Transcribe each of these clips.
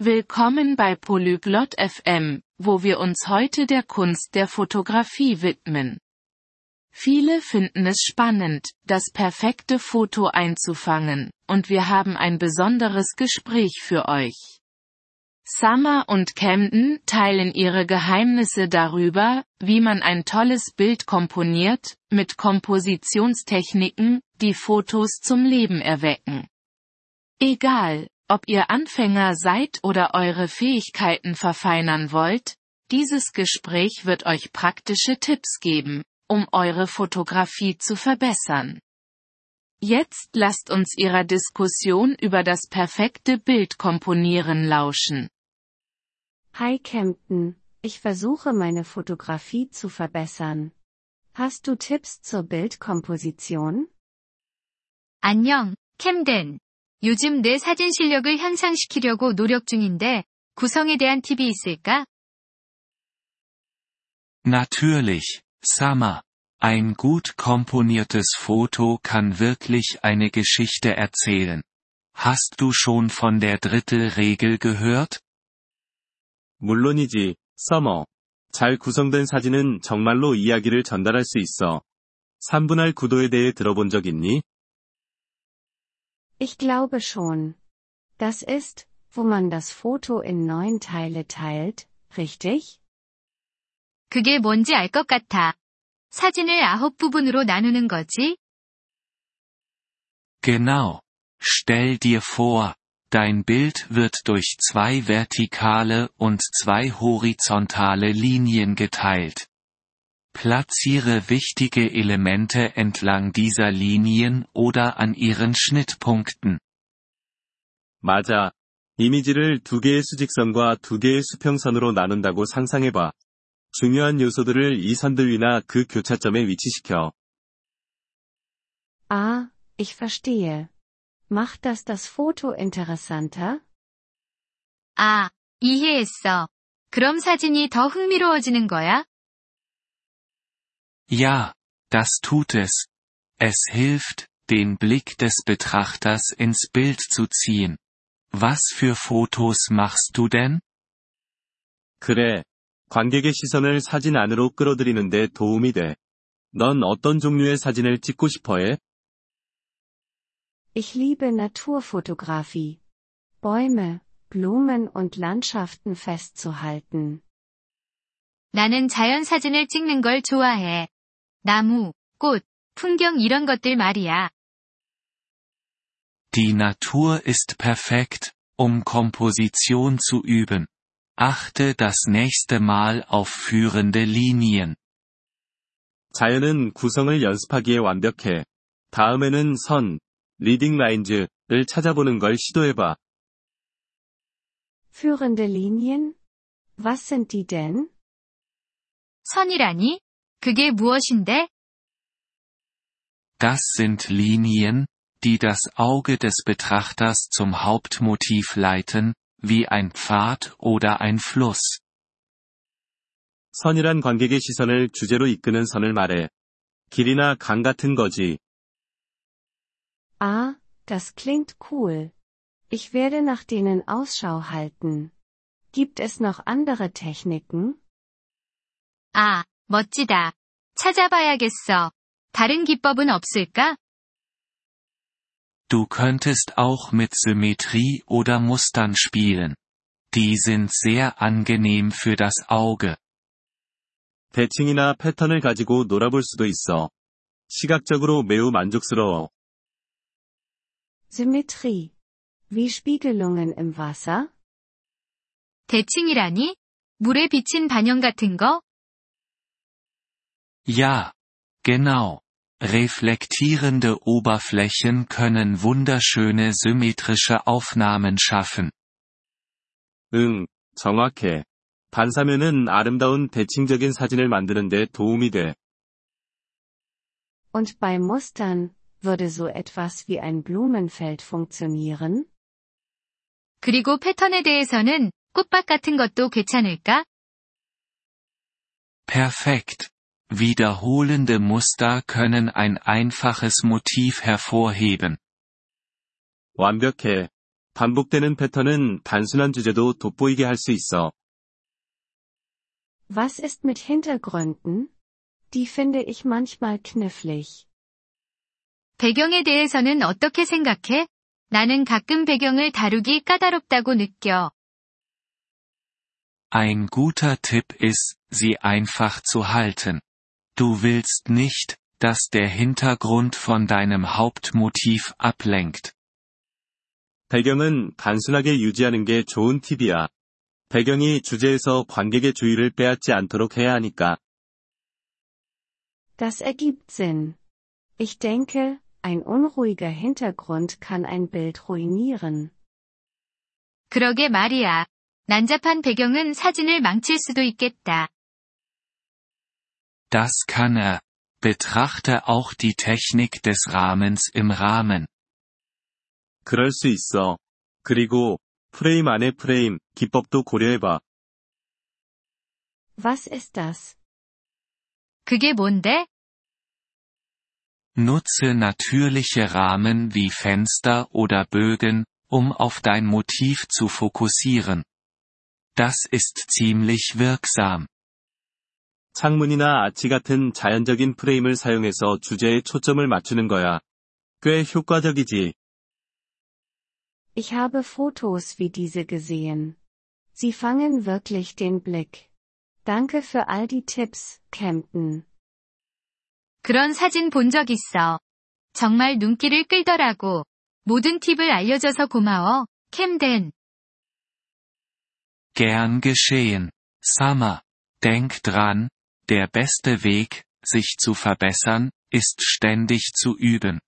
Willkommen bei Polyglot FM, wo wir uns heute der Kunst der Fotografie widmen. Viele finden es spannend, das perfekte Foto einzufangen, und wir haben ein besonderes Gespräch für euch. Summer und Camden teilen ihre Geheimnisse darüber, wie man ein tolles Bild komponiert, mit Kompositionstechniken, die Fotos zum Leben erwecken. Egal, ob ihr Anfänger seid oder eure Fähigkeiten verfeinern wollt, dieses Gespräch wird euch praktische Tipps geben, um eure Fotografie zu verbessern. Jetzt lasst uns Ihrer Diskussion über das perfekte Bild komponieren lauschen. Hi Kempten, ich versuche meine Fotografie zu verbessern. Hast du Tipps zur Bildkomposition? 안녕, 캠덴. 요즘 내 사진 실력을 향상시키려고 노력 중인데, 구성에 대한 팁이 있을까? Natürlich, Summer. Ein gut komponiertes Foto kann wirklich eine Geschichte erzählen. Hast du schon von der Drittelregel gehört? 물론이지, 서머. 잘 구성된 사진은 정말로 이야기를 전달할 수 있어. 3분할 구도에 대해 들어본 적 있니? Ich glaube schon. Das ist, wo man das Foto in neun Teile teilt, richtig? 그게 뭔지 알 것 같아. 사진을 아홉 부분으로 나누는 거지? Genau. Stell dir vor, dein Bild wird durch zwei vertikale und zwei horizontale Linien geteilt. Platziere wichtige Elemente entlang dieser Linien oder an ihren Schnittpunkten. 맞아. 이미지를 두 개의 수직선과 두 개의 수평선으로 나눈다고 상상해봐. 중요한 요소들을 이 선들 위나 그 교차점에 위치시켜. Ah, ich verstehe. Macht das das Foto interessanter? 아, 이해했어. 그럼 사진이 더 흥미로워지는 거야? Ja, das tut es. Es hilft, den Blick des Betrachters ins Bild zu ziehen. Was für Fotos machst du denn? 그래. 관객의 시선을 사진 안으로 끌어들이는데 도움이 돼. 넌 어떤 종류의 사진을 찍고 싶어 해? Ich liebe Naturfotografie. Bäume, Blumen und Landschaften festzuhalten. 나는 자연 사진을 찍는 걸 좋아해. 나무, 꽃, 풍경 이런 것들 말이야. Die Natur ist perfekt, um Komposition zu üben. Achte das nächste Mal auf führende Linien. 자연은 구성을 연습하기에 완벽해. 다음에는 선, 리딩 라인즈를 찾아보는 걸 시도해봐. Führende Linien? Was sind die denn? 선이라니? 그게 무엇인데? Das sind Linien, die das Auge des Betrachters zum Hauptmotiv leiten, wie ein Pfad oder ein Fluss. 선이란 관객의 시선을 주제로 이끄는 선을 말해. 길이나 강 같은 거지. Ah, das klingt cool. Ich werde nach denen Ausschau halten. Gibt es noch andere Techniken? 아, 멋지다. 찾아봐야겠어. 다른 기법은 없을까? Du könntest auch mit Symmetrie oder Mustern spielen. Die sind sehr angenehm für das Auge. 대칭이나 패턴을 가지고 놀아볼 수도 있어. 시각적으로 매우 만족스러워. Symmetrie. Wie Spiegelungen im Wasser? 대칭이라니? 물에 비친 반영 같은 거? Ja. Genau. Reflektierende Oberflächen können wunderschöne symmetrische Aufnahmen schaffen. 응, 정확해. 반사면은 아름다운 대칭적인 사진을 만드는데 도움이 돼. Und bei Mustern, würde so etwas wie ein Blumenfeld funktionieren? 그리고 패턴에 대해서는 꽃밭 같은 것도 괜찮을까? Perfekt. Wiederholende Muster können ein einfaches Motiv hervorheben. 완벽해. 반복되는 패턴은 단순한 주제도 돋보이게 할 수 있어. Was ist mit Hintergründen? Die finde ich manchmal knifflig. 배경에 대해서는 어떻게 생각해? 나는 가끔 배경을 다루기 까다롭다고 느껴. Ein guter Tipp ist, sie einfach zu halten. Du willst nicht, dass der Hintergrund von deinem Hauptmotiv ablenkt. 배경은 단순하게 유지하는 게 좋은 팁이야. 배경이 주제에서 관객의 주의를 빼앗지 않도록 해야 하니까. Das ergibt Sinn. Ich denke, ein unruhiger Hintergrund kann ein Bild ruinieren. 그러게 말이야. 난잡한 배경은 사진을 망칠 수도 있겠다. Das kann er. Betrachte auch die Technik des Rahmens im Rahmen. 그럴 수 있어. 그리고 프레임 안에 프레임 기법도 고려해봐. Was ist das? 그게 뭔데? Nutze natürliche Rahmen wie Fenster oder Bögen, um auf dein Motiv zu fokussieren. Das ist ziemlich wirksam. 창문이나 아치 같은 자연적인 프레임을 사용해서 주제에 초점을 맞추는 거야. 꽤 효과적이지. Ich habe Fotos wie diese gesehen. Sie fangen wirklich den Blick. Danke für all die Tipps, Campton. 그런 사진 본 적 있어. 정말 눈길을 끌더라고. 모든 팁을 알려줘서 고마워, 캠덴. Gern geschehen. Summer. Denk dran, der beste Weg, sich zu verbessern, ist ständig zu üben.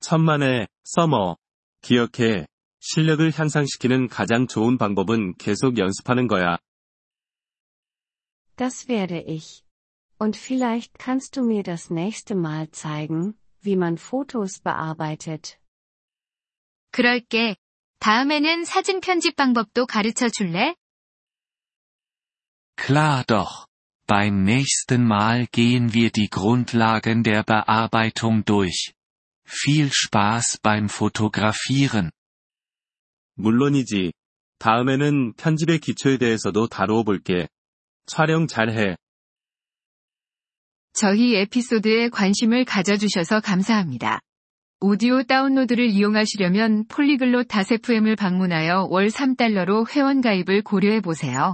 천만에, 서머. 기억해. 실력을 향상시키는 가장 좋은 방법은 계속 연습하는 거야. Das werde ich. Und vielleicht kannst du mir das nächste Mal zeigen, wie man Fotos bearbeitet. 그럴게. 다음에는 사진 편집 방법도 가르쳐 줄래? Klar doch. Beim nächsten Mal gehen wir die Grundlagen der Bearbeitung durch. Viel Spaß beim Fotografieren. 물론이지. 다음에는 편집의 기초에 대해서도 다루어 볼게. 촬영 잘해. 저희 에피소드에 관심을 가져주셔서 감사합니다. 오디오 다운로드를 이용하시려면 폴리글롯 다세프엠을 방문하여 월 3달러로 회원가입을 고려해보세요.